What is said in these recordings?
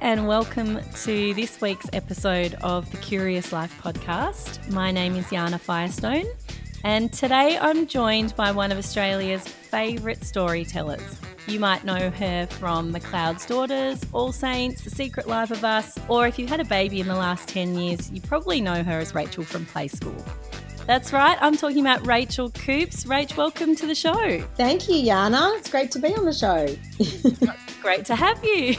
and welcome to this week's episode of the Curious Life podcast. My name is Yana Firestone, and today I'm joined by one of Australia's favourite storytellers. You might know her from McLeod's Daughters, All Saints, The Secret Life of Us, or if you had a baby in the last 10 years, you probably know her as Rachael from Play School. That's right, I'm talking about Rachael Coopes. Rach, welcome to the show. Thank you, Yana. It's great to be on the show. great to have you.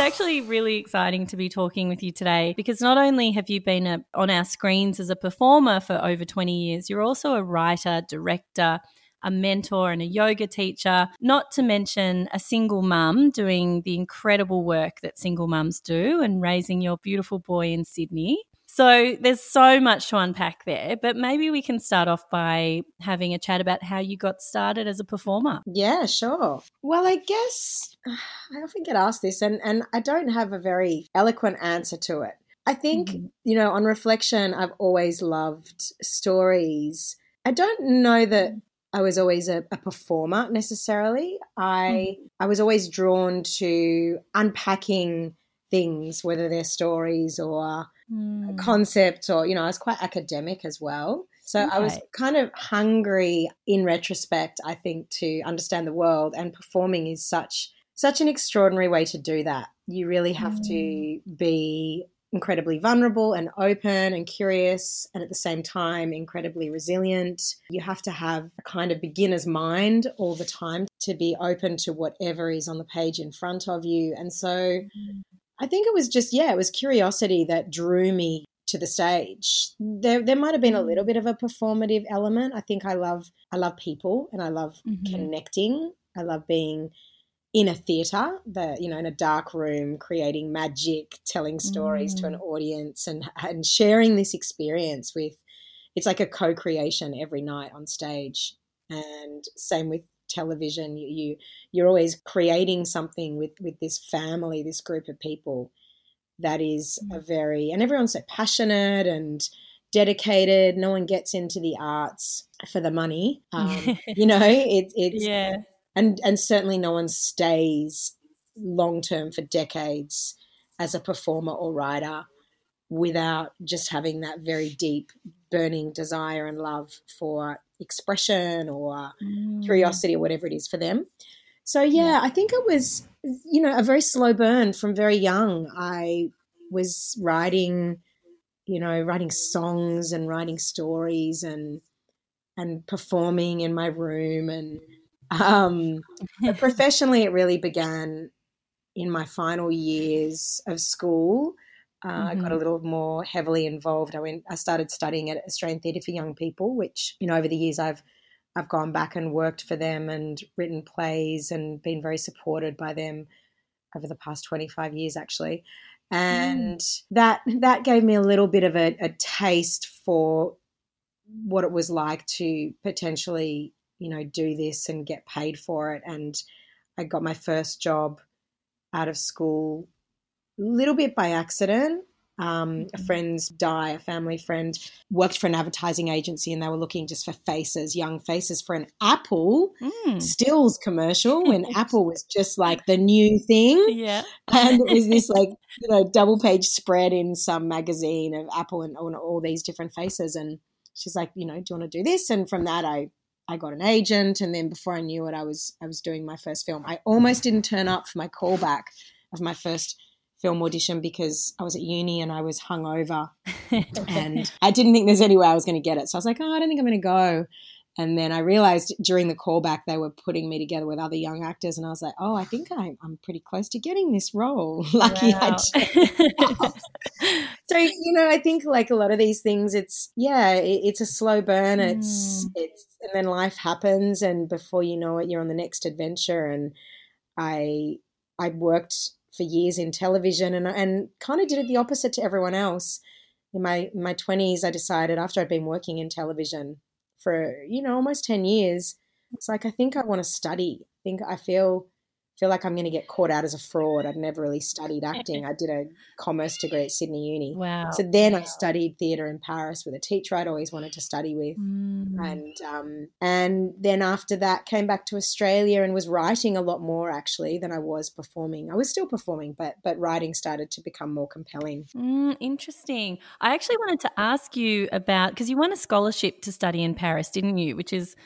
Actually really exciting to be talking with you today because not only have you been a, on our screens as a performer for over 20 years, you're also a writer, director, a mentor, and a yoga teacher, not to mention a single mum doing the incredible work that single mums do and raising your beautiful boy in Sydney. So there's so much to unpack there, but maybe we can start off by having a chat about how you got started as a performer. Yeah, sure. Well, I guess I often get asked this, and, and I don't have a very eloquent answer to it. I think, mm-hmm. you know, on reflection, I've always loved stories. I don't know that I was always a, a performer necessarily. I mm-hmm. I was always drawn to unpacking things, whether they're stories or mm. concepts, or you know, I was quite academic as well. So okay. I was kind of hungry in retrospect, I think, to understand the world, and performing is such such an extraordinary way to do that. You really have mm. to be incredibly vulnerable and open and curious, and at the same time, incredibly resilient. You have to have a kind of beginner's mind all the time to be open to whatever is on the page in front of you. And so I think it was just, yeah, it was curiosity that drew me to the stage. There, there might have been a little bit of a performative element. I think I love, I love people and I love mm-hmm. connecting. I love being in a theater, the you know, in a dark room, creating magic, telling stories mm. to an mm. audience, and and sharing this experience with. It's like a co-creation every night on stage, and same with television. You, you you're always creating something with with this family, this group of people. That is mm. a very and everyone's so passionate and dedicated. No one gets into the arts for the money. Um, you know, it, it's yeah and and certainly no one stays long term for decades as a performer or writer without just having that very deep burning desire and love for expression or mm. curiosity or whatever it is for them so yeah, yeah, I think it was you know a very slow burn from very young. I was writing, you know, writing songs and writing stories and and performing in my room and um, professionally, it really began in my final years of school. Uh, mm-hmm. I got a mm-hmm. little more heavily involved. I went. I started studying at Australian Theatre for Young People, which you know over the years I've I've gone back and worked for them and written plays and been very supported by them over the past twenty five years actually. And mm. that that gave me a little bit of a, a taste for what it was like to potentially you know, do this and get paid for it. And I got my first job out of school little bit by accident. Um, a mm-hmm. friend's die, a family friend worked for an advertising agency and they were looking just for faces, young faces for an Apple mm. stills commercial when Apple was just like the new thing. Yeah. And it was this like, you know, double page spread in some magazine of Apple and, and all these different faces. And she's like, you know, do you want to do this? And from that, I I got an agent, and then before I knew it, I was I was doing my first film. I almost didn't turn up for my callback of my first film audition because I was at uni and I was hungover, and I didn't think there's any way I was going to get it. So I was like, oh, I don't think I'm going to go. And then I realized during the callback they were putting me together with other young actors, and I was like, "Oh, I think I'm, I'm pretty close to getting this role." Lucky wow. I. so you know, I think like a lot of these things, it's yeah, it, it's a slow burn. It's mm. it's and then life happens, and before you know it, you're on the next adventure. And I I worked for years in television, and and kind of did it the opposite to everyone else. In my in my twenties, I decided after I'd been working in television for you know almost 10 years it's like i think i want to study i think i feel feel like I'm going to get caught out as a fraud. I'd never really studied acting. I did a commerce degree at Sydney Uni. Wow. So then I studied theatre in Paris with a teacher I'd always wanted to study with, Mm. and um, and then after that came back to Australia and was writing a lot more actually than I was performing. I was still performing, but but writing started to become more compelling. Mm, interesting. I actually wanted to ask you about because you won a scholarship to study in Paris, didn't you? Which is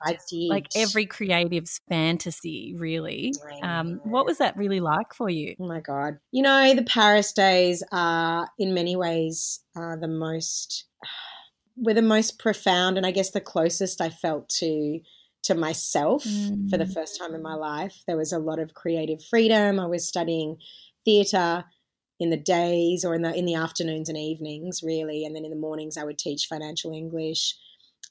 like every creative's fantasy, really. Um. What was that really like for you? Oh my god! You know the Paris days are in many ways the most were the most profound, and I guess the closest I felt to to myself for the Mm. first time in my life. There was a lot of creative freedom. I was studying theatre in the days or in the in the afternoons and evenings, really, and then in the mornings I would teach financial English.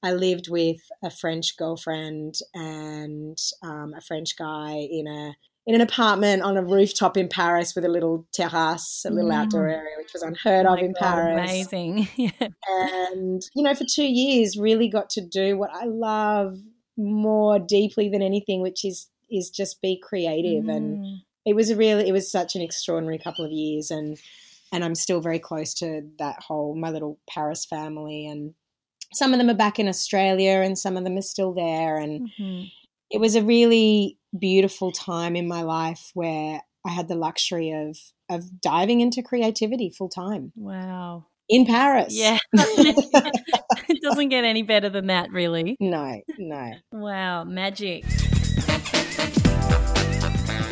I lived with a French girlfriend and um, a French guy in a in an apartment on a rooftop in Paris with a little terrace, a little Mm. outdoor area, which was unheard Oh of in God, Paris. Amazing. yeah. And you know, for two years, really got to do what I love more deeply than anything, which is is just be creative. And Mm. it was a really, it was such an extraordinary couple of years, and and I'm still very close to that whole my little Paris family, and some of them are back in Australia, and some of them are still there, and Mhm. it was a really beautiful time in my life where I had the luxury of of diving into creativity full time Wow. in Paris. Yeah. it doesn't get any better than that, really. no, no. Wow, magic.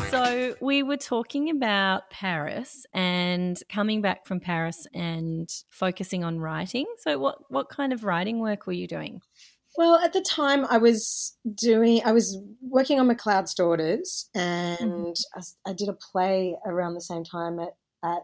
So, we were talking about Paris and coming back from Paris and focusing on writing. So, what, what kind of writing work were you doing? Well, at the time, I was doing, I was working on McLeod's Daughters, and I, I did a play around the same time at at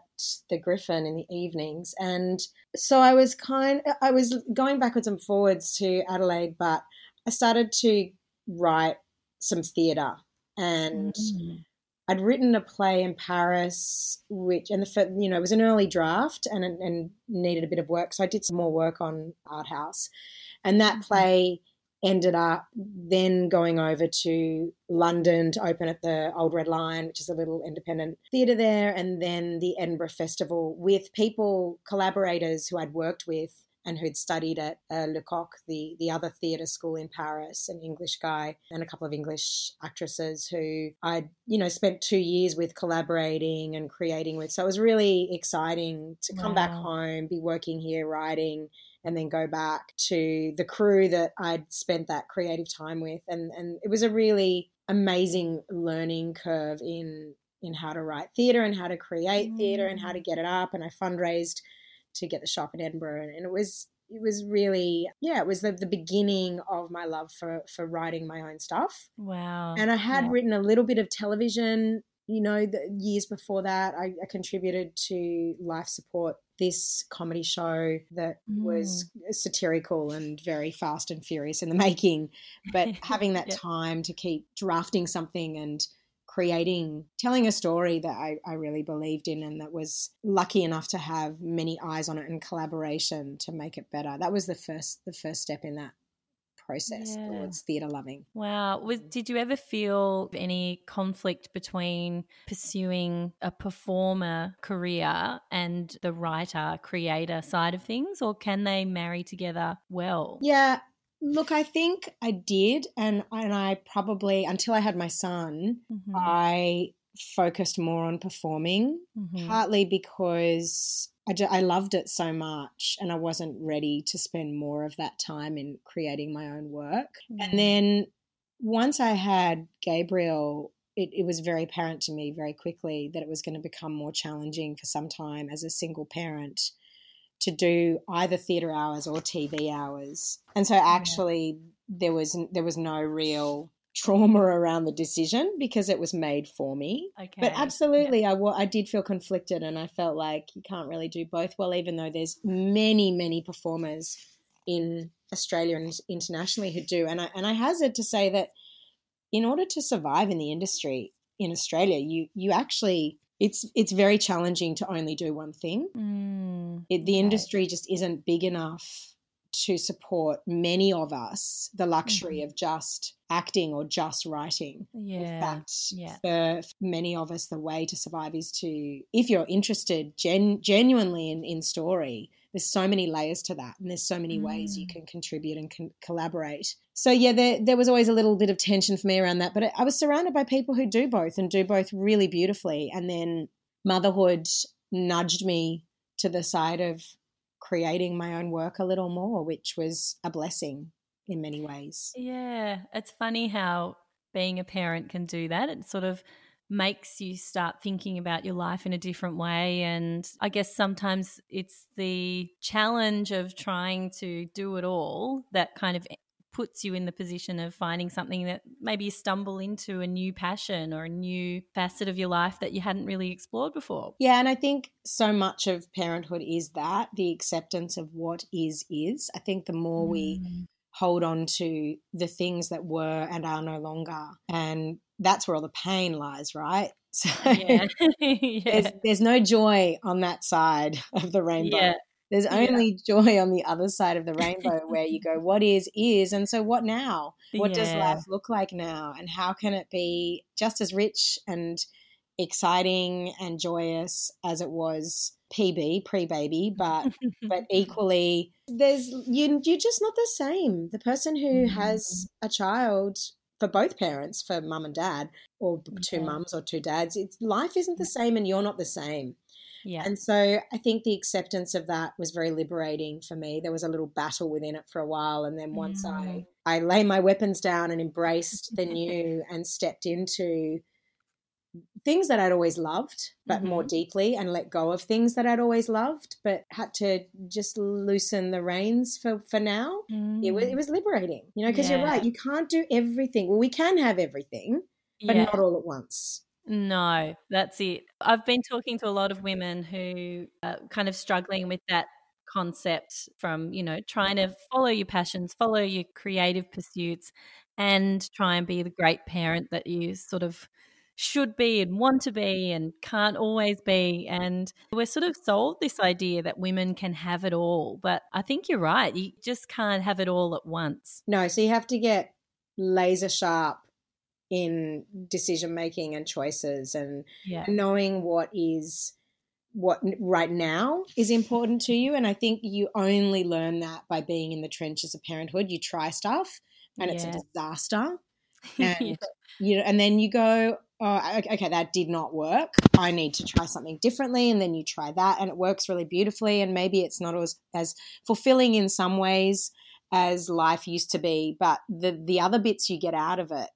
the Griffin in the evenings, and so I was kind, I was going backwards and forwards to Adelaide, but I started to write some theatre, and Mm. I'd written a play in Paris, which and the you know it was an early draft and and needed a bit of work, so I did some more work on Art House, and that Mhm. play ended up then going over to London to open at the Old Red Lion, which is a little independent theatre there, and then the Edinburgh Festival with people collaborators who I'd worked with and who'd studied at uh, Lecoq, the, the other theatre school in Paris, an English guy, and a couple of English actresses who I'd, you know, spent two years with collaborating and creating with. So it was really exciting to come back home, be working here, writing, and then go back to the crew that I'd spent that creative time with. And, and it was a really amazing learning curve in in how to write theatre and how to create theatre and how to get it up. And I fundraised to get the shop in Edinburgh, and it was it was really yeah, it was the, the beginning of my love for for writing my own stuff. Wow. And I had Yeah. written a little bit of television. You know, the years before that, I, I contributed to Life Support, this comedy show that was mm. satirical and very fast and furious in the making. But having that Yeah. time to keep drafting something and creating, telling a story that I, I really believed in and that was lucky enough to have many eyes on it and collaboration to make it better. That was the first the first step in that process Yeah. towards theatre loving. Wow. Was did you ever feel any conflict between pursuing a performer career and the writer creator side of things or can they marry together well? Yeah, look, I think I did, and and I probably until I had my son, Mhm, I focused more on performing, mhm. partly because I, I loved it so much, and I wasn't ready to spend more of that time in creating my own work. Yeah. And then once I had Gabriel. It, it was very apparent to me very quickly that it was going to become more challenging for some time as a single parent to do either theatre hours or TV hours. And so actually there was there was no real trauma around the decision because it was made for me. Okay. But absolutely I I did feel conflicted and I felt like you can't really do both well even though there's many many performers in Australia and internationally who do and I and I hazard to say that in order to survive in the industry in Australia you you actually it's it's very challenging to only do one thing Mm, it, the Okay. industry just isn't big enough to support many of us the luxury mm-hmm. of just acting or just writing. Yeah. In fact, yeah. for many of us, the way to survive is to, if you're interested gen- genuinely in, in story, there's so many layers to that and there's so many mm. ways you mm. can contribute and can collaborate so yeah there, there was always a little bit of tension for me around that but i was surrounded by people who do both and do both really beautifully and then motherhood nudged me to the side of creating my own work a little more which was a blessing in many ways yeah it's funny how being a parent can do that it sort of makes you start thinking about your life in a different way. And I guess sometimes it's the challenge of trying to do it all that kind of puts you in the position of finding something that maybe you stumble into a new passion or a new facet of your life that you hadn't really explored before. Yeah, and I think so much of parenthood is that the acceptance of what is is. I think the more mm. we hold on to the things that were and are no longer and that's where all the pain lies, right? So yeah. yeah. There's, there's, no joy on that side of the rainbow. Yeah. There's only joy on the other side of the rainbow where you go, what is, is. And so, what now? What does life look like now? And how can it be just as rich and exciting and joyous as it was PB, pre baby, but but equally there's you you're just not the same. The person who has mm. a child for both parents, for mum and dad, or two mums or two dads, it's life isn't the same and you're not the same. Yeah. And so I think the acceptance of that was very liberating for me. There was a little battle within it for a while. And then once mm. I, I lay my weapons down and embraced the new and stepped into things that I'd always loved, but mm-hmm. more deeply, and let go of things that I'd always loved, but had to just loosen the reins for for now. Mm. It was it was liberating, you know, because yeah. you're right, you can't do everything. Well, we can have everything, but yeah. not all at once. No, that's it. I've been talking to a lot of women who are kind of struggling with that concept from, you know, trying to follow your passions, follow your creative pursuits, and try and be the great parent that you sort of should be and want to be and can't always be. And we're sort of sold this idea that women can have it all. But I think you're right. You just can't have it all at once. No, so you have to get laser sharp in decision making and choices and yeah. knowing what is what right now is important to you and i think you only learn that by being in the trenches of parenthood you try stuff and yeah. it's a disaster and yeah. you know and then you go oh, okay, that did not work. I need to try something differently. And then you try that and it works really beautifully. And maybe it's not as, as fulfilling in some ways as life used to be, but the, the other bits you get out of it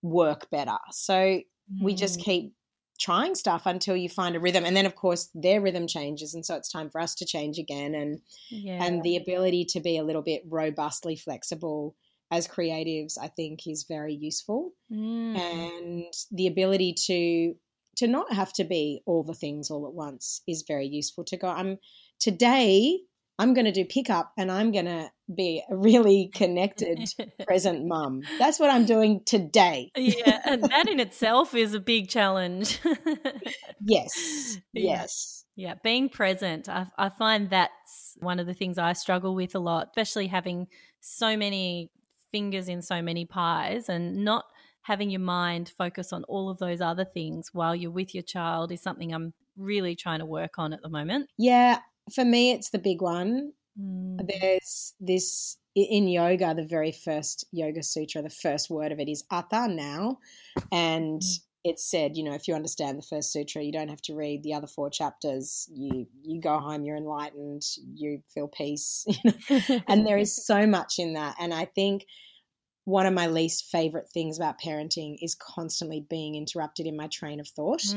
work better. So mm. we just mm. keep trying stuff until you find a rhythm and then of course their rhythm changes and so it's time for us to change again and yeah. and the ability to be a little bit robustly flexible as creatives, I think is very useful. Mm. And the ability to to not have to be all the things all at once is very useful to go. I'm today I'm going to do pickup and I'm going to be a really connected present mum. That's what I'm doing today. yeah, and that in itself is a big challenge. yes. Yes. Yeah. yeah, being present. I, I find that's one of the things I struggle with a lot, especially having so many fingers in so many pies and not having your mind focus on all of those other things while you're with your child is something I'm really trying to work on at the moment. Yeah, for me, it's the big one. Mm. There's this in yoga, the very first yoga sutra, the first word of it is atha now. And mm it's said, you know, if you understand the first sutra, you don't have to read the other four chapters. You you go home, you're enlightened, you feel peace, you know? and there is so much in that. And I think one of my least favorite things about parenting is constantly being interrupted in my train of thought mm.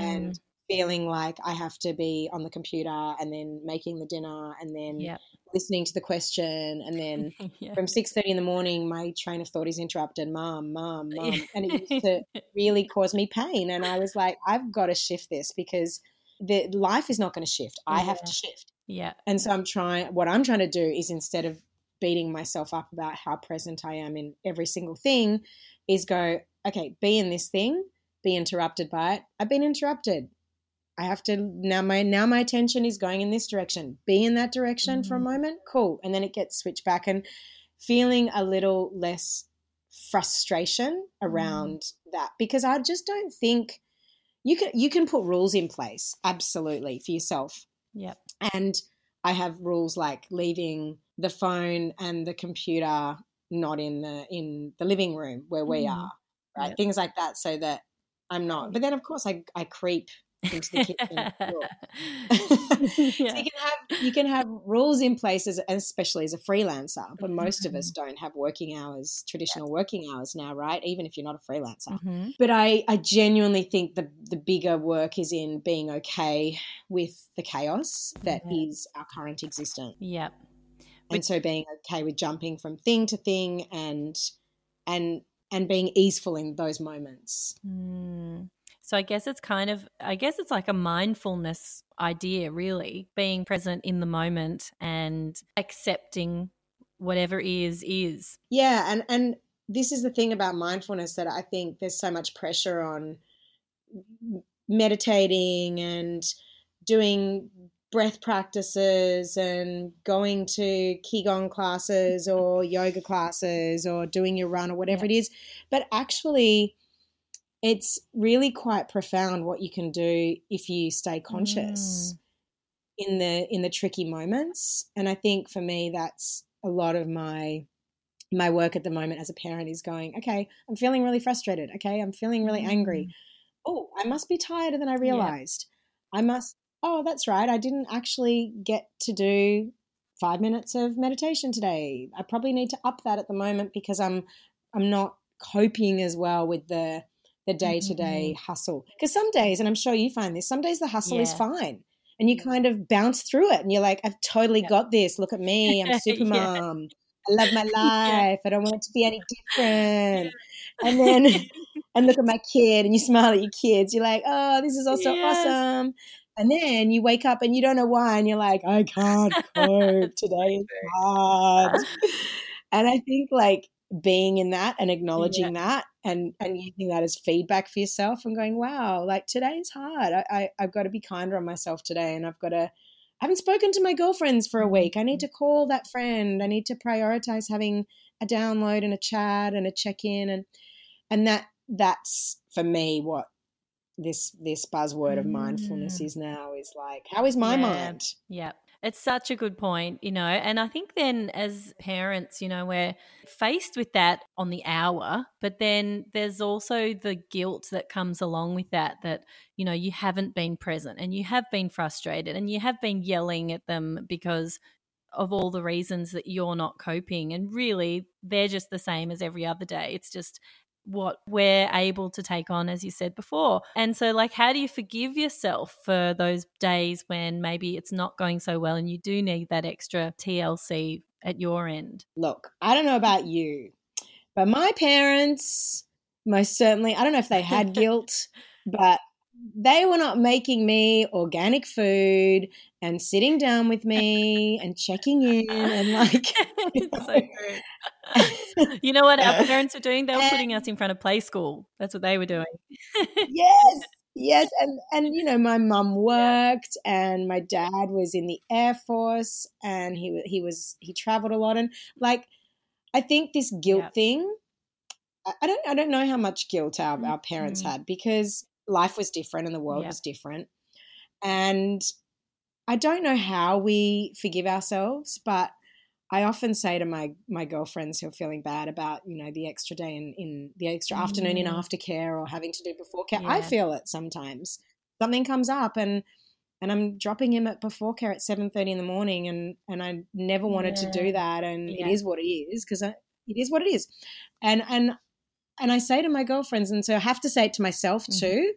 and feeling like I have to be on the computer and then making the dinner and then yep. Listening to the question and then yeah. from 6.30 in the morning my train of thought is interrupted. Mom mom mom and it used to really cause me pain and I was like I've got to shift this because the life is not going to shift. I yeah. have to shift. Yeah. And so I'm trying what I'm trying to do is instead of beating myself up about how present I am in every single thing is go okay be in this thing be interrupted by it. I've been interrupted I have to now my now my attention is going in this direction. Be in that direction mm-hmm. for a mm-hmm. moment. Cool. And then it gets switched back and feeling a little less frustration around mm. that because I just don't think you can you can put rules in place absolutely for yourself. Yep. And I have rules like leaving the phone and the computer not in the in the living room where we mm. are, right? Yep. Things like that so that I'm not. But then of course I I creep into the kitchen. yeah. so you can have you can have rules in place, as, especially as a freelancer. But most mm-hmm. of us mm-hmm. don't have working hours, traditional yeah. working hours now, right? Even if you're not a freelancer. Mm-hmm. But I I genuinely think the the bigger work is in being okay with the chaos that yeah. is our current existence. Yep. And so being okay with jumping from thing to thing and and and being easeful in those moments. Mm. So I guess it's kind of, I guess it's like a mindfulness idea, really, being present in the moment and accepting whatever is is. Yeah, and and this is the thing about mindfulness that I think there's so much pressure on meditating and doing breath practices and going to qigong classes or yoga classes or doing your run or whatever yeah. it is but actually it's really quite profound what you can do if you stay conscious mm. in the in the tricky moments and i think for me that's a lot of my my work at the moment as a parent is going okay i'm feeling really frustrated okay i'm feeling really mm. angry oh i must be tireder than i realized yeah. i must oh that's right i didn't actually get to do five minutes of meditation today i probably need to up that at the moment because i'm i'm not coping as well with the the day to day hustle. Because some days, and I'm sure you find this, some days the hustle yeah. is fine. And you mm-hmm. kind of bounce through it and you're like, I've totally yeah. got this. Look at me. I'm super mom. I love my life. I don't want it to be any different. And then, and look at my kid and you smile at your kids. You're like, oh, this is also yes. awesome. And then you wake up and you don't know why. And you're like, I can't cope. Today is hard. And I think like being in that and acknowledging yeah. that and and using that as feedback for yourself and going wow like today's hard I, I i've got to be kinder on myself today and i've got to I haven't spoken to my girlfriends for a week. I need to call that friend. I need to prioritize having a download and a chat and a check in and and that that's for me what this this buzzword of mindfulness mm. is now is like how is my yeah. mind? Yeah. It's such a good point, you know. And I think then as parents, you know, we're faced with that on the hour, but then there's also the guilt that comes along with that, that, you know, you haven't been present and you have been frustrated and you have been yelling at them because of all the reasons that you're not coping. And really, they're just the same as every other day. It's just what we're able to take on, as you said before. And so, like, how do you forgive yourself for those days when maybe it's not going so well and you do need that extra TLC at your end? Look, I don't know about you, but my parents most certainly, I don't know if they had guilt, but they were not making me organic food and sitting down with me and checking in and like so you know what our parents were doing? They were putting us in front of play school. That's what they were doing. yes, yes, and and you know, my mum worked, and my dad was in the air force, and he he was he traveled a lot, and like, I think this guilt yep. thing. I don't I don't know how much guilt our, our parents mm-hmm. had because life was different and the world yep. was different. And I don't know how we forgive ourselves, but I often say to my my girlfriends who are feeling bad about you know the extra day in, in the extra mm. afternoon in mm. aftercare or having to do before care. Yeah. I feel it sometimes. Something comes up and and I'm dropping him at before care at seven thirty in the morning, and and I never wanted yeah. to do that, and yeah. it is what it is because it is what it is, and and and I say to my girlfriends, and so I have to say it to myself mm-hmm. too.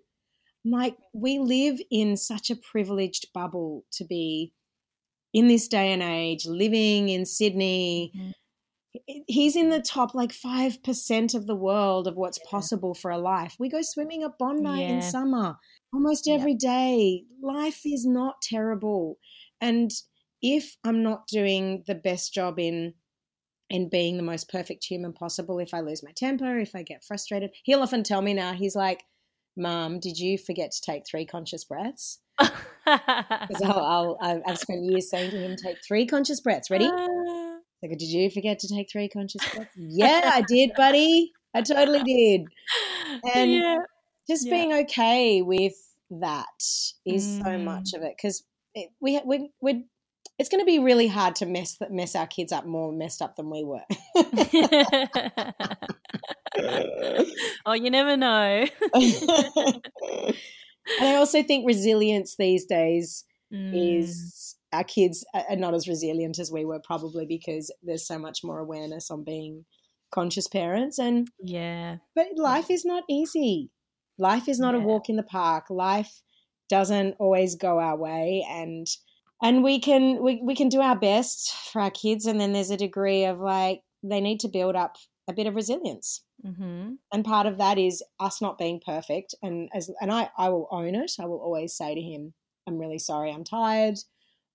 Like we live in such a privileged bubble to be in this day and age, living in Sydney. Mm-hmm. He's in the top like 5% of the world of what's yeah. possible for a life. We go swimming at Bondi yeah. in summer almost every yeah. day. Life is not terrible. And if I'm not doing the best job in in being the most perfect human possible, if I lose my temper, if I get frustrated, he'll often tell me now, he's like, Mom, did you forget to take three conscious breaths? Because I'll, I'll, I've spent years saying to him, take three conscious breaths. Ready? Like, did you forget to take three conscious breaths? yeah, I did, buddy. I totally did. And yeah. just yeah. being okay with that is mm. so much of it because we we we it's going to be really hard to mess mess our kids up more messed up than we were. oh, you never know. and I also think resilience these days mm. is our kids are not as resilient as we were probably because there's so much more awareness on being conscious parents and yeah but life is not easy life is not yeah. a walk in the park life doesn't always go our way and and we can we, we can do our best for our kids and then there's a degree of like they need to build up a bit of resilience. Mm-hmm. and part of that is us not being perfect and as and I, I will own it. I will always say to him i'm really sorry i'm tired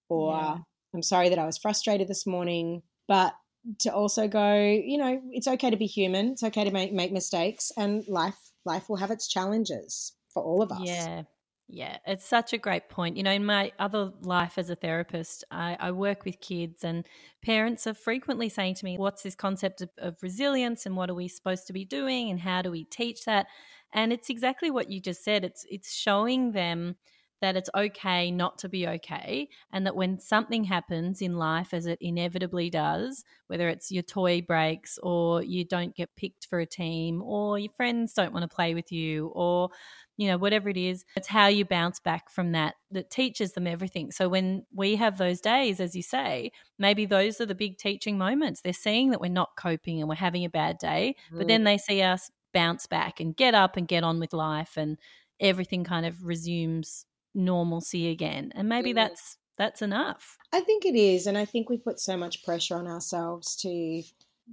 or yeah. i'm sorry that i was frustrated this morning. But to also go you know it's okay to be human. It's okay to make, make mistakes and life life will have its challenges for all of us. Yeah yeah, it's such a great point. You know, in my other life as a therapist, I, I, work with kids, and parents are frequently saying to me, What's this concept of, of, resilience, and what are we supposed to be doing, and how do we teach that? And it's exactly what you just said. It's it's showing them that it's okay not to be okay, and that when something happens in life, as it inevitably does, whether it's your toy breaks, or you don't get picked for a team, or your friends don't want to play with you, or you know, whatever it is, it's how you bounce back from that that teaches them everything. So when we have those days, as you say, maybe those are the big teaching moments. They're seeing that we're not coping and we're having a bad day, mm. but then they see us bounce back and get up and get on with life and everything kind of resumes normalcy again. And maybe mm. that's that's enough. I think it is, and I think we put so much pressure on ourselves to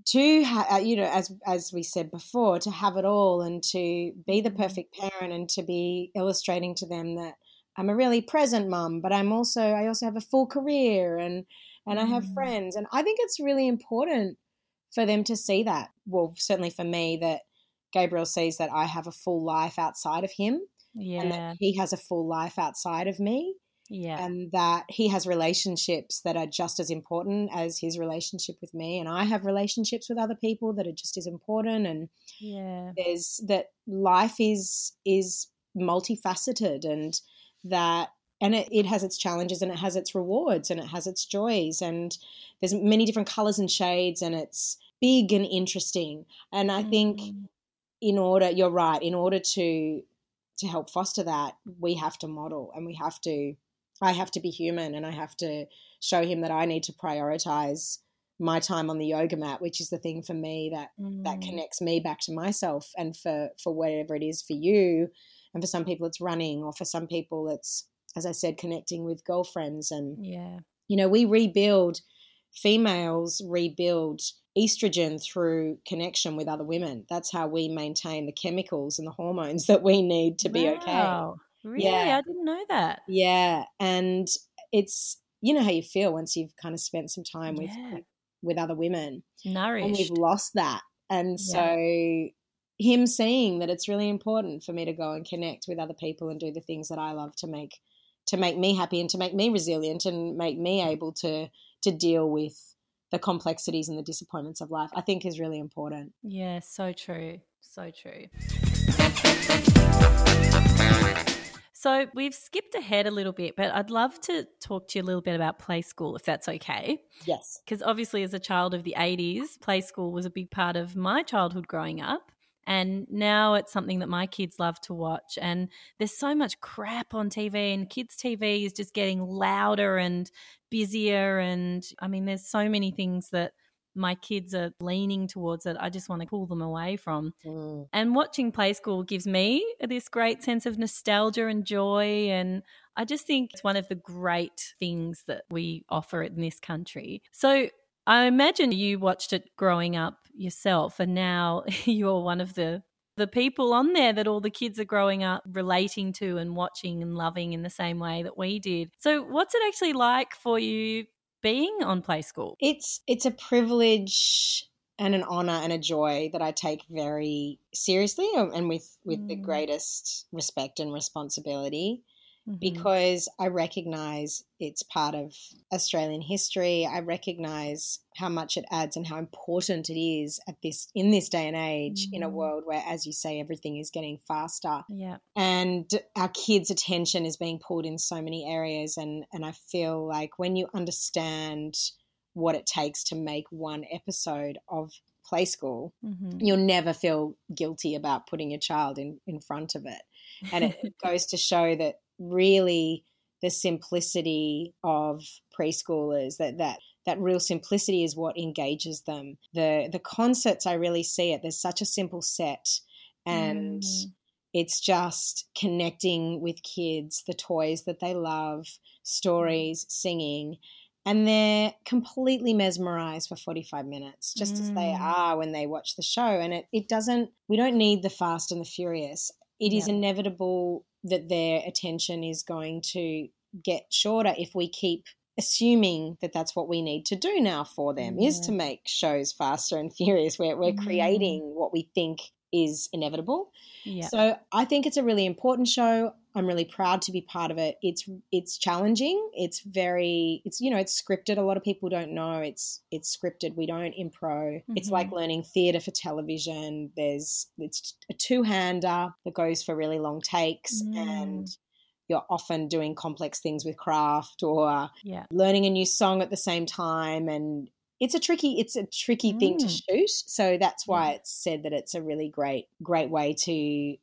to ha- uh, you know as as we said before to have it all and to be the mm-hmm. perfect parent and to be illustrating to them that I'm a really present mum but I'm also I also have a full career and and. I have mm. friends and I think it's really important for them to see that well certainly for me that Gabriel sees that I have a full life outside of him yeah. and that he has a full life outside of me yeah. And that he has relationships that are just as important as his relationship with me. And I have relationships with other people that are just as important. And yeah. there's that life is is multifaceted and that and it, it has its challenges and it has its rewards and it has its joys and there's many different colors and shades and it's big and interesting. And I think mm. in order you're right, in order to to help foster that, we have to model and we have to I have to be human and I have to show him that I need to prioritize my time on the yoga mat, which is the thing for me that mm. that connects me back to myself and for for whatever it is for you. And for some people it's running or for some people it's as I said, connecting with girlfriends and yeah. You know, we rebuild females rebuild estrogen through connection with other women. That's how we maintain the chemicals and the hormones that we need to be wow. okay. Really? Yeah. I didn't know that. Yeah. And it's, you know how you feel once you've kind of spent some time with, yeah. with other women. Nourished. And we've lost that. And yeah. so him seeing that it's really important for me to go and connect with other people and do the things that I love to make to make me happy and to make me resilient and make me able to to deal with the complexities and the disappointments of life I think is really important. Yeah, so true. So true. So we've skipped ahead a little bit, but I'd love to talk to you a little bit about play school, if that's okay. Yes. Because obviously, as a child of the 80s, play school was a big part of my childhood growing up. And now it's something that my kids love to watch. And there's so much crap on TV, and kids' TV is just getting louder and busier. And I mean, there's so many things that my kids are leaning towards it, I just want to pull them away from. Mm. And watching Play School gives me this great sense of nostalgia and joy. And I just think it's one of the great things that we offer in this country. So I imagine you watched it growing up yourself, and now you're one of the the people on there that all the kids are growing up relating to and watching and loving in the same way that we did. So, what's it actually like for you being on Play School? It's it's a privilege and an honor and a joy that I take very seriously and with with mm. the greatest respect and responsibility mm-hmm. because I recognize it's part of Australian history. I recognize how much it adds and how important it is at this in this day and age mm-hmm. in a mm. world where as you say everything is getting faster. Yeah. And our kids attention is being pulled in so many areas and and I feel like when you understand what it takes to make one episode of play school, mm-hmm. you'll never feel guilty about putting your child in, in front of it. And it goes to show that really the simplicity of preschoolers that that that real simplicity is what engages them the the concerts i really see it there's such a simple set and mm. it's just connecting with kids the toys that they love stories singing and they're completely mesmerized for 45 minutes just mm. as they mm. are when they watch the show and it, it doesn't we don't need the fast and the furious It yeah. is inevitable that their attention is going to get shorter if we keep assuming that that's what we need to do now for them yeah. is to make shows faster and furious where we're mm. creating what we think is inevitable. Yeah. So I think it's a really important show. I'm really proud to be part of it. It's it's challenging. It's very it's you know it's scripted. A lot of people don't know it's it's scripted. We don't impro. Mm-hmm. It's like mm-hmm. learning theater for television. There's it's a two hander that goes for really long takes mm. and you're often doing complex things with craft or yeah. learning a new song at the same time and it's a tricky it's a tricky mm. thing to mm. shoot so that's why it's said that it's a really great great way to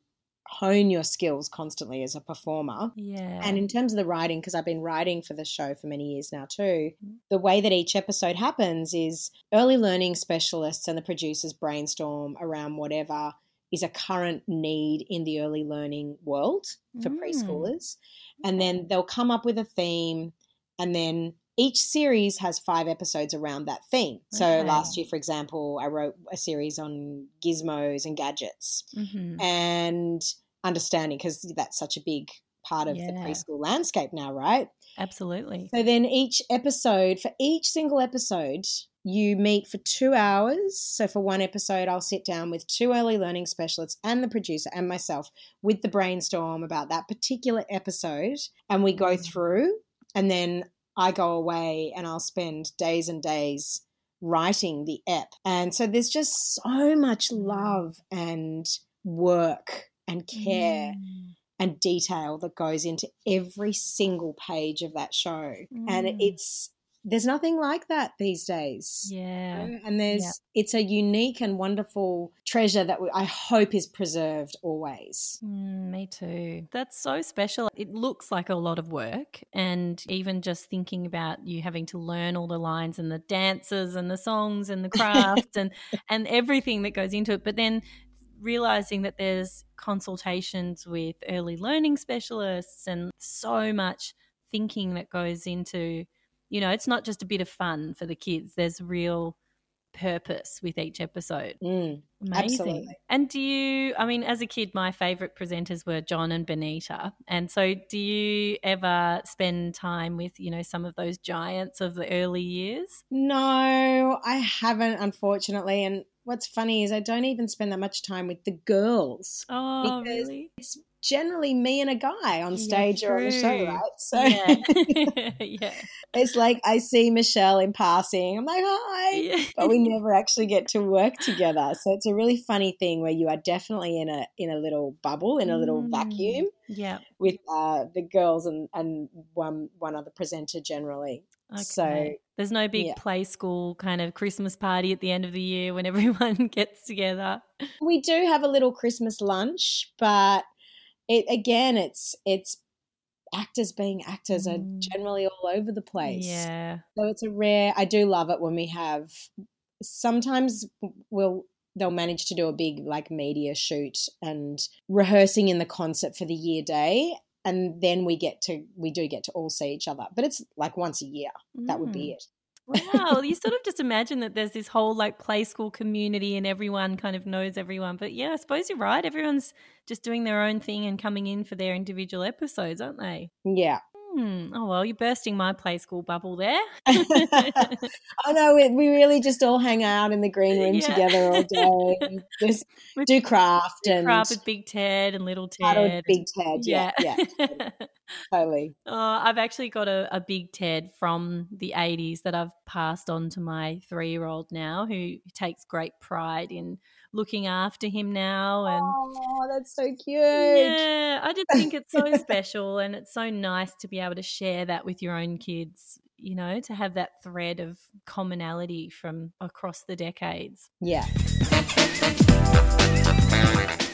hone your skills constantly as a performer. Yeah. And in terms of the writing, because I've been writing for the show for many years now too, mm. the way that each episode happens is early learning specialists and the producers brainstorm around whatever is a current need in the early learning world for mm. preschoolers. And then they'll come up with a theme and then each series has five episodes around that theme. So okay. last year, for example, I wrote a series on gizmos and gadgets mm-hmm. and understanding because that's such a big part of yeah. the preschool landscape now, right? Absolutely. So then each episode, for each single episode, you meet for two hours. So for one episode, I'll sit down with two early learning specialists and the producer and myself with the brainstorm about that particular episode. And we go mm. through, and then I go away and I'll spend days and days writing the ep. And so there's just so much mm. love and work and care. Mm and detail that goes into every single page of that show. Mm. And it's there's nothing like that these days. Yeah. You know? And there's yeah. it's a unique and wonderful treasure that I hope is preserved always. Mm, me too. That's so special. It looks like a lot of work and even just thinking about you having to learn all the lines and the dances and the songs and the craft and and everything that goes into it, but then realizing that there's consultations with early learning specialists and so much thinking that goes into you know, it's not just a bit of fun for the kids. There's real purpose with each episode. Mm, Amazing. Absolutely. And do you, I mean, as a kid, my favorite presenters were John and Benita. And so do you ever spend time with, you know, some of those giants of the early years? No, I haven't, unfortunately. And what's funny is I don't even spend that much time with the girls. Oh, really? It's generally me and a guy on stage yeah, or on the show, right? So yeah. yeah. it's like I see Michelle in passing. I'm like, hi. Yeah. But we never actually get to work together. So it's a really funny thing where you are definitely in a in a little bubble, in a little mm. vacuum. Yeah. With uh, the girls and, and one one other presenter generally. Okay. So there's no big yeah. play school kind of Christmas party at the end of the year when everyone gets together. We do have a little Christmas lunch, but it again it's it's actors being actors mm. are generally all over the place. Yeah. So it's a rare I do love it when we have sometimes we'll they'll manage to do a big like media shoot and rehearsing in the concert for the year day and then we get to we do get to all see each other but it's like once a year mm. that would be mm. it wow, you sort of just imagine that there's this whole like play school community and everyone kind of knows everyone. But yeah, I suppose you're right. Everyone's just doing their own thing and coming in for their individual episodes, aren't they? Yeah. Mm. Oh, well, you're bursting my play school bubble there. I know we, we really just all hang out in the green room yeah. together all day, just with, do craft and craft with Big Ted and Little Ted. Big Ted, yeah, yeah, yeah totally. Oh, I've actually got a, a Big Ted from the '80s that I've passed on to my three-year-old now, who takes great pride in looking after him now and oh that's so cute. Yeah i just think it's so special and it's so nice to be able to share that with your own kids you know to have that thread of commonality from across the decades. Yeah.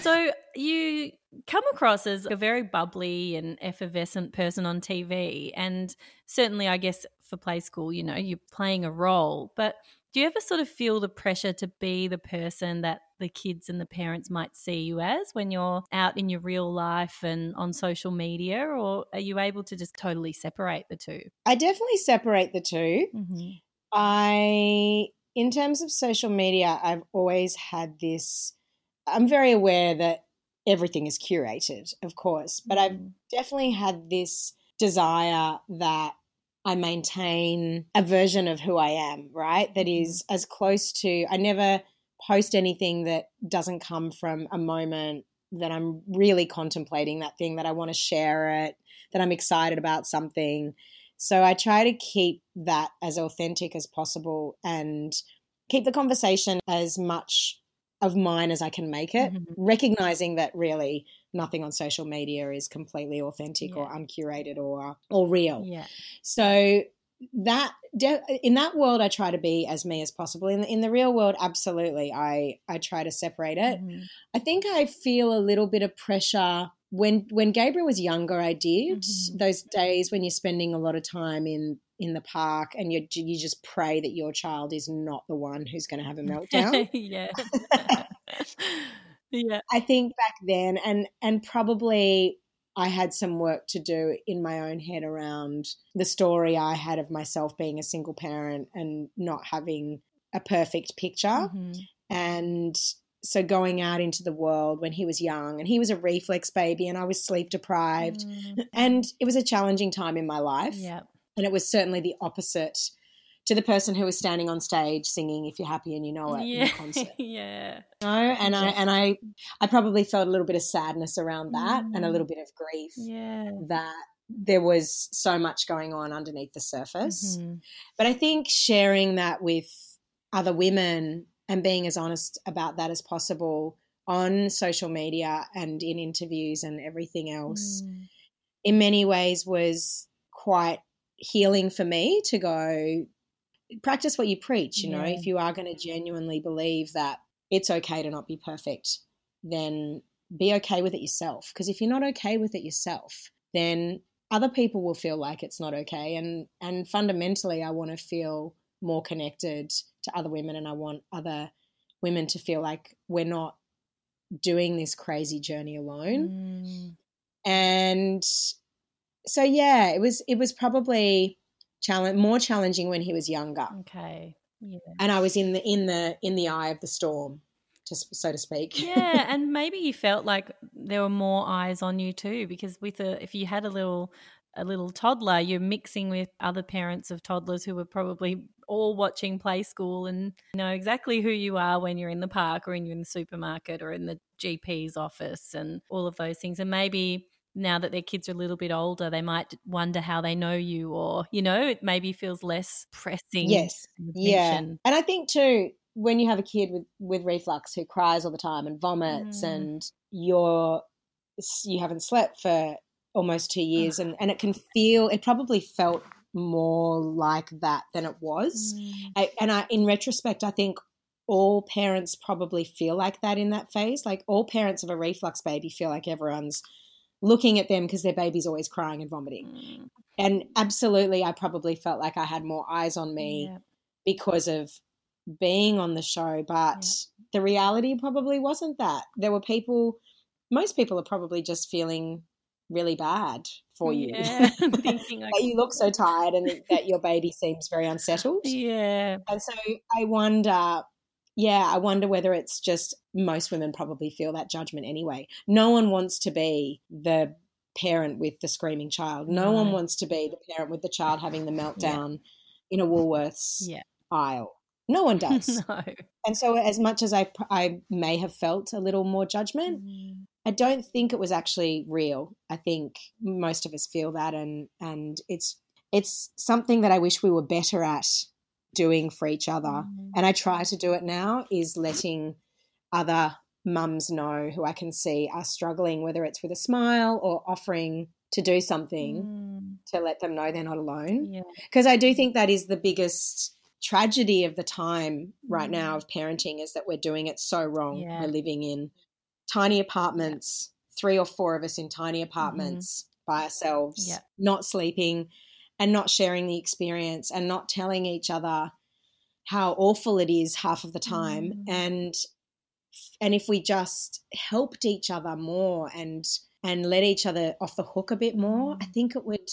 So you come across as a very bubbly and effervescent person on TV and certainly I guess for play school you know you're playing a role but do you ever sort of feel the pressure to be the person that the kids and the parents might see you as when you're out in your real life and on social media, or are you able to just totally separate the two? I definitely separate the 2 mm-hmm. I, in terms of social media, I've always had this. I'm very aware that everything is curated, of course, but. I've definitely had this desire that I maintain a version of who I am, right? That mm-hmm. as close to, I never post anything that doesn't come from a moment that I'm really contemplating that thing, that I want to share it, that I'm excited about something. So I try to keep that as authentic as possible and keep the conversation as much of mine as I can make it, mm-hmm. recognizing that really nothing on social media is completely authentic yeah. or uncurated or or real. Yeah. So that in that world I try to be as me as possible. In the, in the real world absolutely I I try to separate it. Mm-hmm. I think I feel a little bit of pressure when when Gabriel was younger I did. Mm-hmm. Those days when you're spending a lot of time in in the park and you you just pray that your child is not the one who's going to have a meltdown. yeah. yeah. I think back then and and probably I had some work to do in my own head around the story I had of myself being a single parent and not having a perfect picture. Mm-hmm. And so going out into the world when he was young and he was a reflux baby and I was sleep deprived. Mm. And it was a challenging time in my life. Yeah. And it was certainly the opposite to the person who was standing on stage singing "If You're Happy and You Know It" yeah. concert. yeah. No, and yeah. I and I, I probably felt a little bit of sadness around that, mm. and a little mm. bit of grief. Yeah. That there was so much going on underneath the surface. Mm-hmm. But I think sharing that with other women and being as honest about that as possible on social media and in interviews and everything else, mm. in many ways was quite healing for me to go practice what you preach. You know, if you are going to genuinely believe that it's okay to not be perfect, then be okay with it yourself. Because if you're not okay with it yourself, then other people will feel like it's not okay. And and fundamentally, I want to feel more connected to other women, and I want other women to feel like we're not doing this crazy journey alone. Mm. And so yeah, it was it was probably challenge more challenging when he was younger. Okay. Yeah. And I was in the in the in the eye of the storm, just so to speak. yeah, and maybe you felt like there were more eyes on you too, because with a if you had a little a little toddler, you're mixing with other parents of toddlers who were probably all watching Playschool and know exactly who you are when you're in the park or in, in the supermarket or in the GP's office and all of those things. And maybe now that their kids are a little bit older, they might wonder how they know you, or, you know, it maybe feels less pressing. Yes. Yeah. And I think too, when you have a kid with, with reflux who cries all the time and vomits mm. and you're, you haven't slept for almost two years and, and it can feel, it probably felt more like that than it was. Mm. I, and I, in retrospect, I think all parents probably feel like that in that phase. Like all parents of a reflux baby feel like everyone's looking at them because their baby's always crying and vomiting. Mm. And absolutely, I probably felt like I had more eyes on me yeah. because of being on the show. But yeah. the reality probably wasn't that. There were people, most people are probably just feeling really bad for you. Yeah, thinking that you look so tired and that your baby seems very unsettled. Yeah. And so I wonder yeah, I wonder whether it's just most women probably feel that judgment anyway. No one wants to be the parent with the screaming child. No, no. one wants to be the parent with the child having the meltdown yeah. in a Woolworths yeah. aisle. No one does. no. And so, as much as I, I may have felt a little more judgment, mm. I don't think it was actually real. I think most of us feel that, and and it's it's something that I wish we were better at doing for each other. Mm. And I try to do it now. Is letting other mums know who I can see are struggling, whether it's with a smile or offering to do something mm. to let them know they're not alone. Because yeah. I do think that is the biggest tragedy of the time right mm. now of parenting is that we're doing it so wrong. Yeah. We're living in tiny apartments, yeah. three or four of us in tiny mm-hmm. apartments mm. by ourselves, not sleeping and not sharing the experience and not telling each other how awful it is half of the time mm. and and if we just helped each other more and and let each other off the hook a bit more, I mm. think it would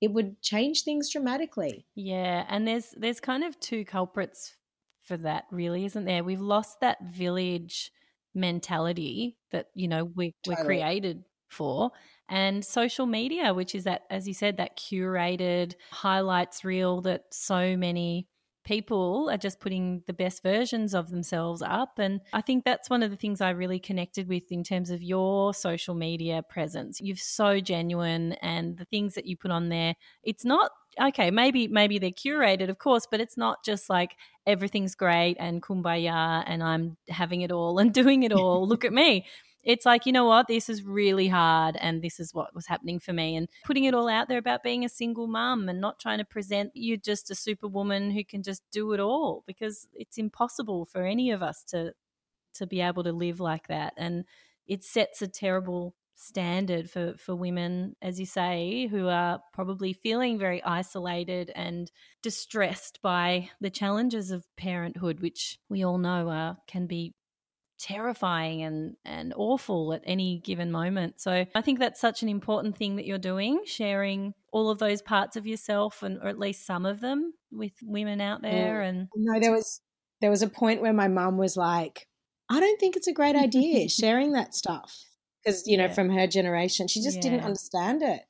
it would change things dramatically. Yeah, and there's there's kind of two culprits for that, really, isn't there? We've lost that village mentality that you know we totally. we're created for, and social media, which is that, as you said, that curated highlights reel that so many people are just putting the best versions of themselves up. And I think that's one of the things I really connected with in terms of your social media presence. You're so genuine, and the things that you put on there, it's not okay maybe maybe they're curated of course but it's not just like everything's great and kumbaya and i'm having it all and doing it all look at me it's like, you know what, this is really hard and this is what was happening for me. And putting it all out there about being a single mum and not trying to present you just a superwoman who can just do it all because it's impossible for any of us to to be able to live like that. And it sets a terrible standard for, for women, as you say, who are probably feeling very isolated and distressed by the challenges of parenthood, which we all know are, can be terrifying and and awful at any given moment. So I think that's such an important thing that you're doing, sharing all of those parts of yourself and or at least some of them with women out there yeah. and No, there was there was a point where my mum was like, I don't think it's a great idea sharing that stuff because you know yeah. from her generation she just yeah. didn't understand it.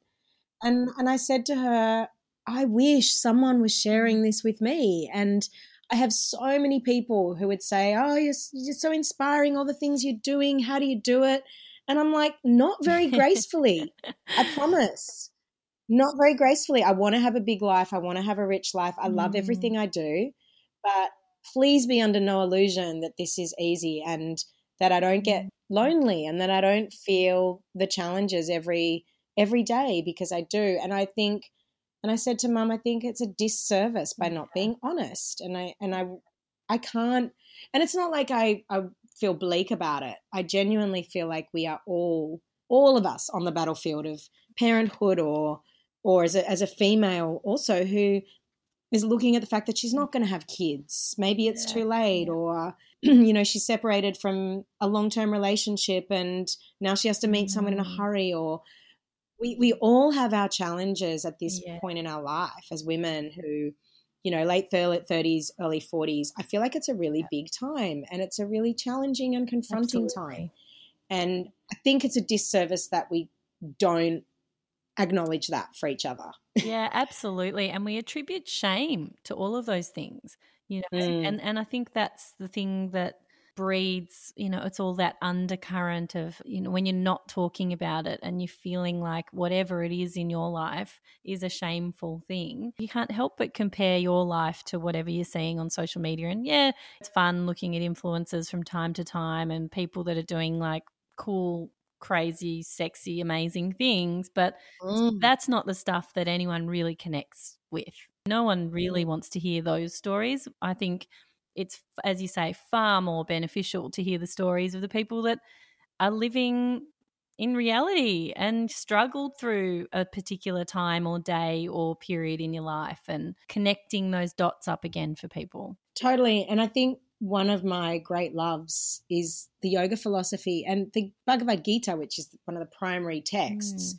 And and I said to her, I wish someone was sharing mm. this with me and I have so many people who would say, Oh, you're, you're so inspiring, all the things you're doing. How do you do it? And I'm like, Not very gracefully. I promise. Not very gracefully. I want to have a big life. I want to have a rich life. I love mm. everything I do. But please be under no illusion that this is easy and that I don't get mm. lonely and that I don't feel the challenges every every day because I do. And I think and I said to mum, I think it's a disservice by not being honest. And I and I I can't and it's not like I, I feel bleak about it. I genuinely feel like we are all all of us on the battlefield of parenthood or or as a as a female also who is looking at the fact that she's not going to have kids. Maybe it's yeah. too late, or you know, she's separated from a long term relationship and now she has to meet mm. someone in a mm. hurry, or we we all have our challenges at this yeah. point in our life as women who you know late 30s early 40s i feel like it's a really yeah. big time and it's a really challenging and confronting Absolutely. time and i think it's a disservice that we don't acknowledge that for each other yeah absolutely and we attribute shame to all of those things you know mm. and and i think that's the thing that breeds, you know, it's all that undercurrent of, you know, when you're not talking about it and you're feeling like whatever it is in your life is a shameful thing, you can't help but compare your life to whatever you're seeing on social media. And yeah, it's fun looking at influencers from time to time and people that are doing like cool crazy, sexy, amazing things, but mm. that's not the stuff that anyone really connects with. No one really mm. wants to hear those stories. I think it's, as you say, far more beneficial to hear the stories of the people that are living in reality and struggled through a particular time or day or period in your life and connecting those dots up again for people. Totally. And I think one of my great loves is the yoga philosophy and the Bhagavad Gita, which is one of the primary texts. Mm.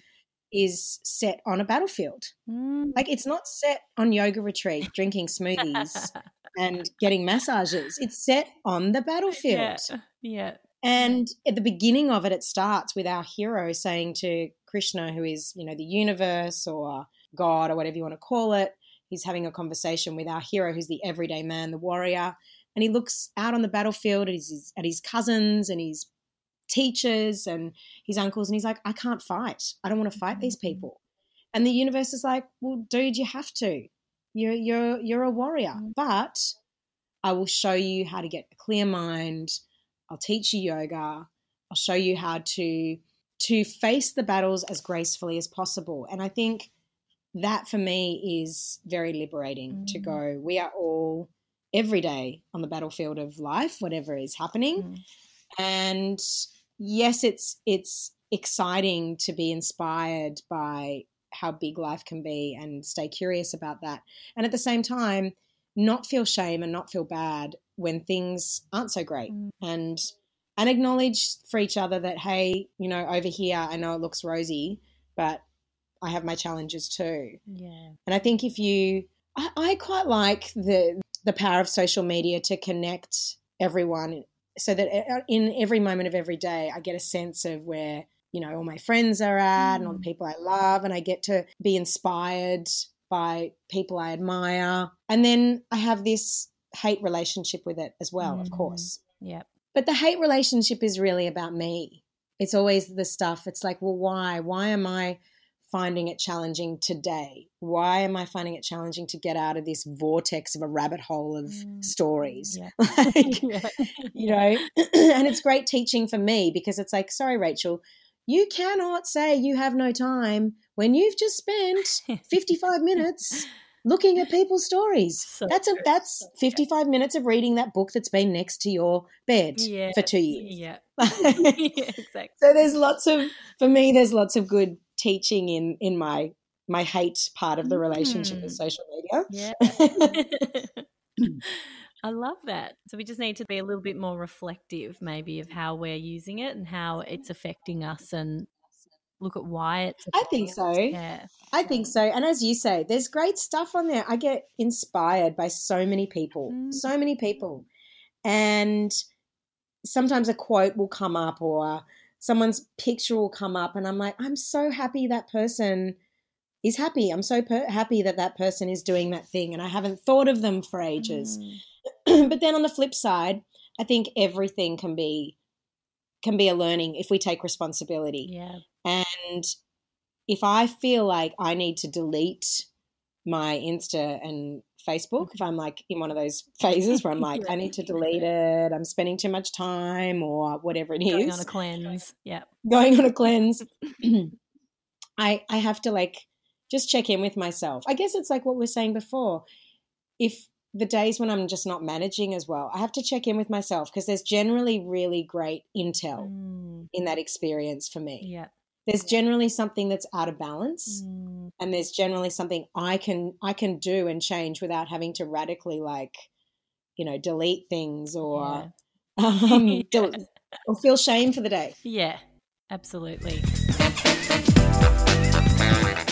Is set on a battlefield. Mm. Like it's not set on yoga retreat, drinking smoothies and getting massages. It's set on the battlefield. Yeah. yeah. And at the beginning of it, it starts with our hero saying to Krishna, who is, you know, the universe or God or whatever you want to call it. He's having a conversation with our hero, who's the everyday man, the warrior. And he looks out on the battlefield at his, at his cousins and his teachers and his uncles, and he's like, I can't fight. I don't want to fight these mm-hmm. people. And the universe is like, well, dude, you have to. You're you're you're a warrior, mm. but I will show you how to get a clear mind. I'll teach you yoga. I'll show you how to to face the battles as gracefully as possible. And I think that for me is very liberating mm. to go. We are all every day on the battlefield of life, whatever is happening. Mm. And yes, it's it's exciting to be inspired by how big life can be and stay curious about that. And at the same time, not feel shame and not feel bad when things aren't so great. Mm. And and acknowledge for each other that hey, you know, over here I know it looks rosy, but I have my challenges too. Yeah. And I think if you I, I quite like the the power of social media to connect everyone so that uh, in every moment of every day I get a sense of where you know all my friends are at mm. and all the mm. people I love and I get to be inspired by people I admire and then I have this hate relationship with it as well mm. of course yeah but the hate relationship is really about me it's always the stuff it's like well why why am I finding it challenging today? Why am I finding it challenging to get out of this vortex of a rabbit hole of mm. stories? Yeah. like, you know, and it's great teaching for me because it's like, sorry, Rachael, you cannot say you have no time when you've just spent 55 minutes looking at people's stories. So that's a that's so 55 minutes of reading that book that's been next to your bed yes. for 2 years. Yeah. yeah. exactly. So there's lots of for me there's lots of good teaching in in my my hate part of the relationship mm. with social media. Yeah. I love that. So we just need to be a little bit more reflective, maybe, of how we're using it and how it's affecting us, and look at why it's. I think so. Yeah, I think so. And as you say, there's great stuff on there. I get inspired by so many people, mm. so many people, and sometimes a quote will come up or someone's picture will come up and I'm like, I'm so happy that person is happy. I'm so per- happy that that person is doing that thing and I haven't thought of them for ages. Mm. but then on the flip side, I think everything can be can be a learning if we take responsibility. Yeah. And if I feel like I need to delete my Insta and Facebook if I'm like in one of those phases where I'm like, I need to delete it, I'm spending too much time or whatever it is. Going on a cleanse. Yeah. Going on a cleanse. I I have to like just check in with myself. I guess it's like what we are saying before. If the days when I'm just not managing as well, I have to check in with myself because there's generally really great intel mm. in that experience for me. Yeah there's generally something that's out of balance mm. and there's generally something i can i can do and change without having to radically like you know delete things or yeah. um, yeah. Del- or feel shame for the day yeah absolutely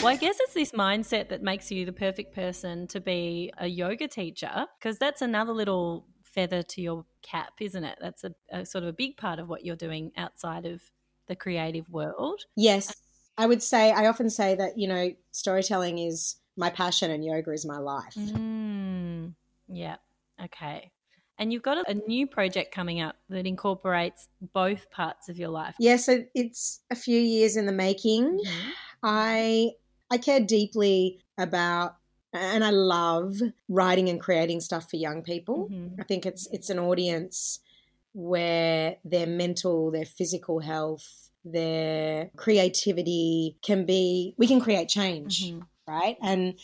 well, I guess it's this mindset that makes you the perfect person to be a yoga teacher because that's another little feather to your cap, isn't it? That's a, a, sort of a big part of what you're doing outside of the creative world. Yes. I would say, I often say that, you know, storytelling is my passion and yoga is my life. Mm, yeah. Okay. And you've got a new project coming up that incorporates both parts of your life. Yeah, so it's a few years in the making. Mm-hmm. I I care deeply about and I love writing and creating stuff for young people. Mm-hmm. I think it's it's an audience where their mental, their physical health, their creativity can be we can create change, mm-hmm. right? And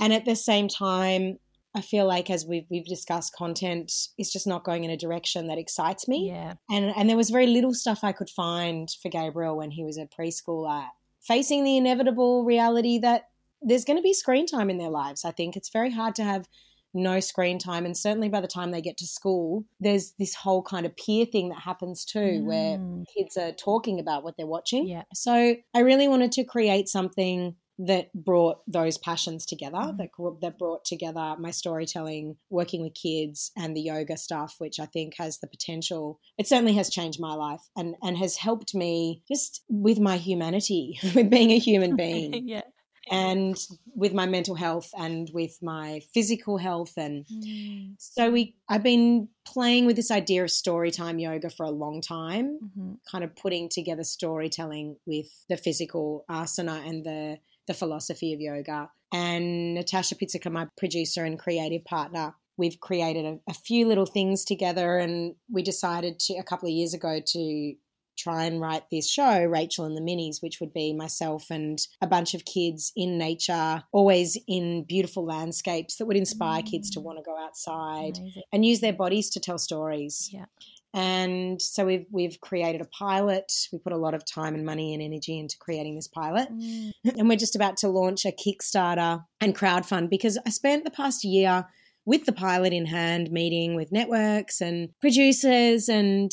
and at the same time, I feel like as we've we've discussed, content is just not going in a direction that excites me. Yeah. And and there was very little stuff I could find for Gabriel when he was a preschooler, facing the inevitable reality that there's going to be screen time in their lives. I think it's very hard to have no screen time. And certainly by the time they get to school, there's this whole kind of peer thing that happens too, mm. where kids are talking about what they're watching. Yeah. So I really wanted to create something that brought those passions together, Mhm. that, that brought together my storytelling, working with kids, and the yoga stuff, which I think has the potential. It certainly has changed my life and, and has helped me just with my humanity, with being a human being, yeah. And with my mental health and with my physical health and Mm. so we I've been playing with this idea of story time yoga for a long time, Mhm. kind of putting together storytelling with the physical asana and the the philosophy of yoga. And Natasha Pizzica, my producer and creative partner, we've created a, a few little things together and we decided to a couple of years ago to try and write this show, Rachael and the Minis, which would be myself and a bunch of kids in nature, always in beautiful landscapes that would inspire kids to Mm. want to go outside Amazing. and use their bodies to tell stories. Yeah. And so we've we've created a pilot. We put a lot of time and money and energy into creating this pilot. Mm. And we're just about to launch a Kickstarter and crowdfund because I spent the past year with the pilot in hand meeting with networks and producers and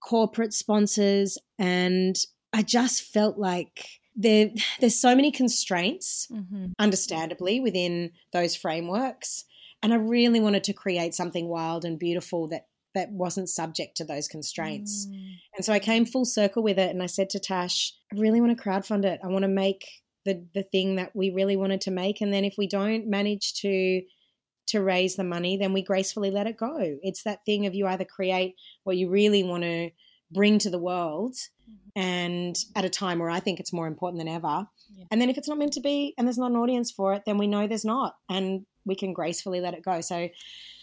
corporate sponsors and I just felt like there there's so many constraints Mhm. understandably within those frameworks and i really wanted to create something wild and beautiful that that wasn't subject to those constraints Mm. and so i came full circle with it and i said to tash i really want to crowdfund it i want to make the the thing that we really wanted to make and then if we don't manage to to raise the money then we gracefully let it go it's that thing of you either create what you really want to bring to the world and at a time where I think it's more important than ever. Yeah. And then if it's not meant to be and there's not an audience for it, then we know there's not. And we can gracefully let it go. So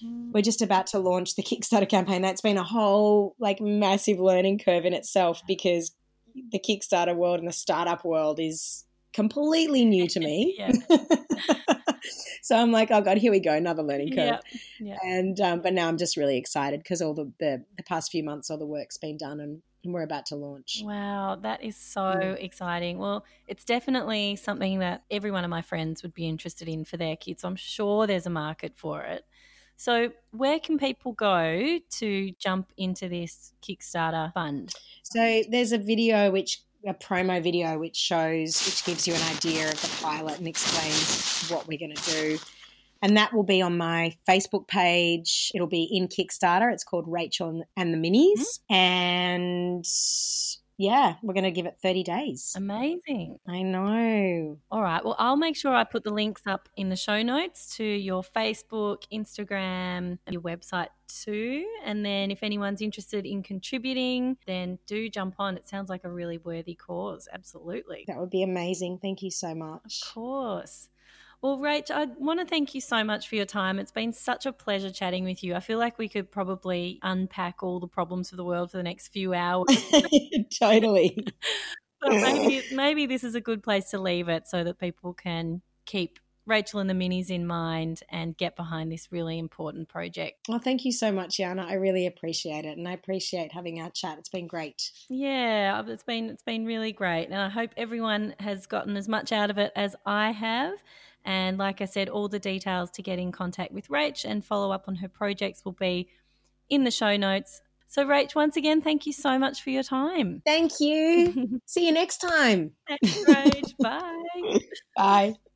Mm. we're just about to launch the Kickstarter campaign. That's been a whole like massive learning curve in itself because the Kickstarter world and the startup world is completely new to me. So I'm like, oh god, here we go, another learning curve. Yeah. And um, but now I'm just really excited because all the, the the past few months, all the work's been done, and, and we're about to launch. Wow, that is so Mm. exciting. Well, it's definitely something that every one of my friends would be interested in for their kids. I'm sure there's a market for it. So, where can people go to jump into this Kickstarter fund? So there's a video which a promo video which shows which gives you an idea of the pilot and explains what we're going to do. And that will be on my Facebook page. It'll be in Kickstarter. It's called Rachael and- the Minis. Mm-hmm. And yeah, we're going to give it 30 days. Amazing. I know. All right. Well, I'll make sure I put the links up in the show notes to your Facebook, Instagram, your website too. And then if anyone's interested in contributing, then do jump on. It sounds like a really worthy cause. Absolutely. That would be amazing. Thank you so much. Of course. Well, Rach, I want to thank you so much for your time. It's been such a pleasure chatting with you. I feel like we could probably unpack all the problems of the world for the next few hours. totally. but maybe, maybe this is a good place to leave it so that people can keep Rachael and the Minis in mind and get behind this really important project. Well, thank you so much, Yana. I really appreciate it. And I appreciate having our chat. It's been great. Yeah, it's been it's been really great, and I hope everyone has gotten as much out of it as I have. And like I said, all the details to get in contact with Rach and follow up on her projects will be in the show notes. So, Rach, once again, thank you so much for your time. Thank you. See you next time. Thanks, Rach. Bye. Bye.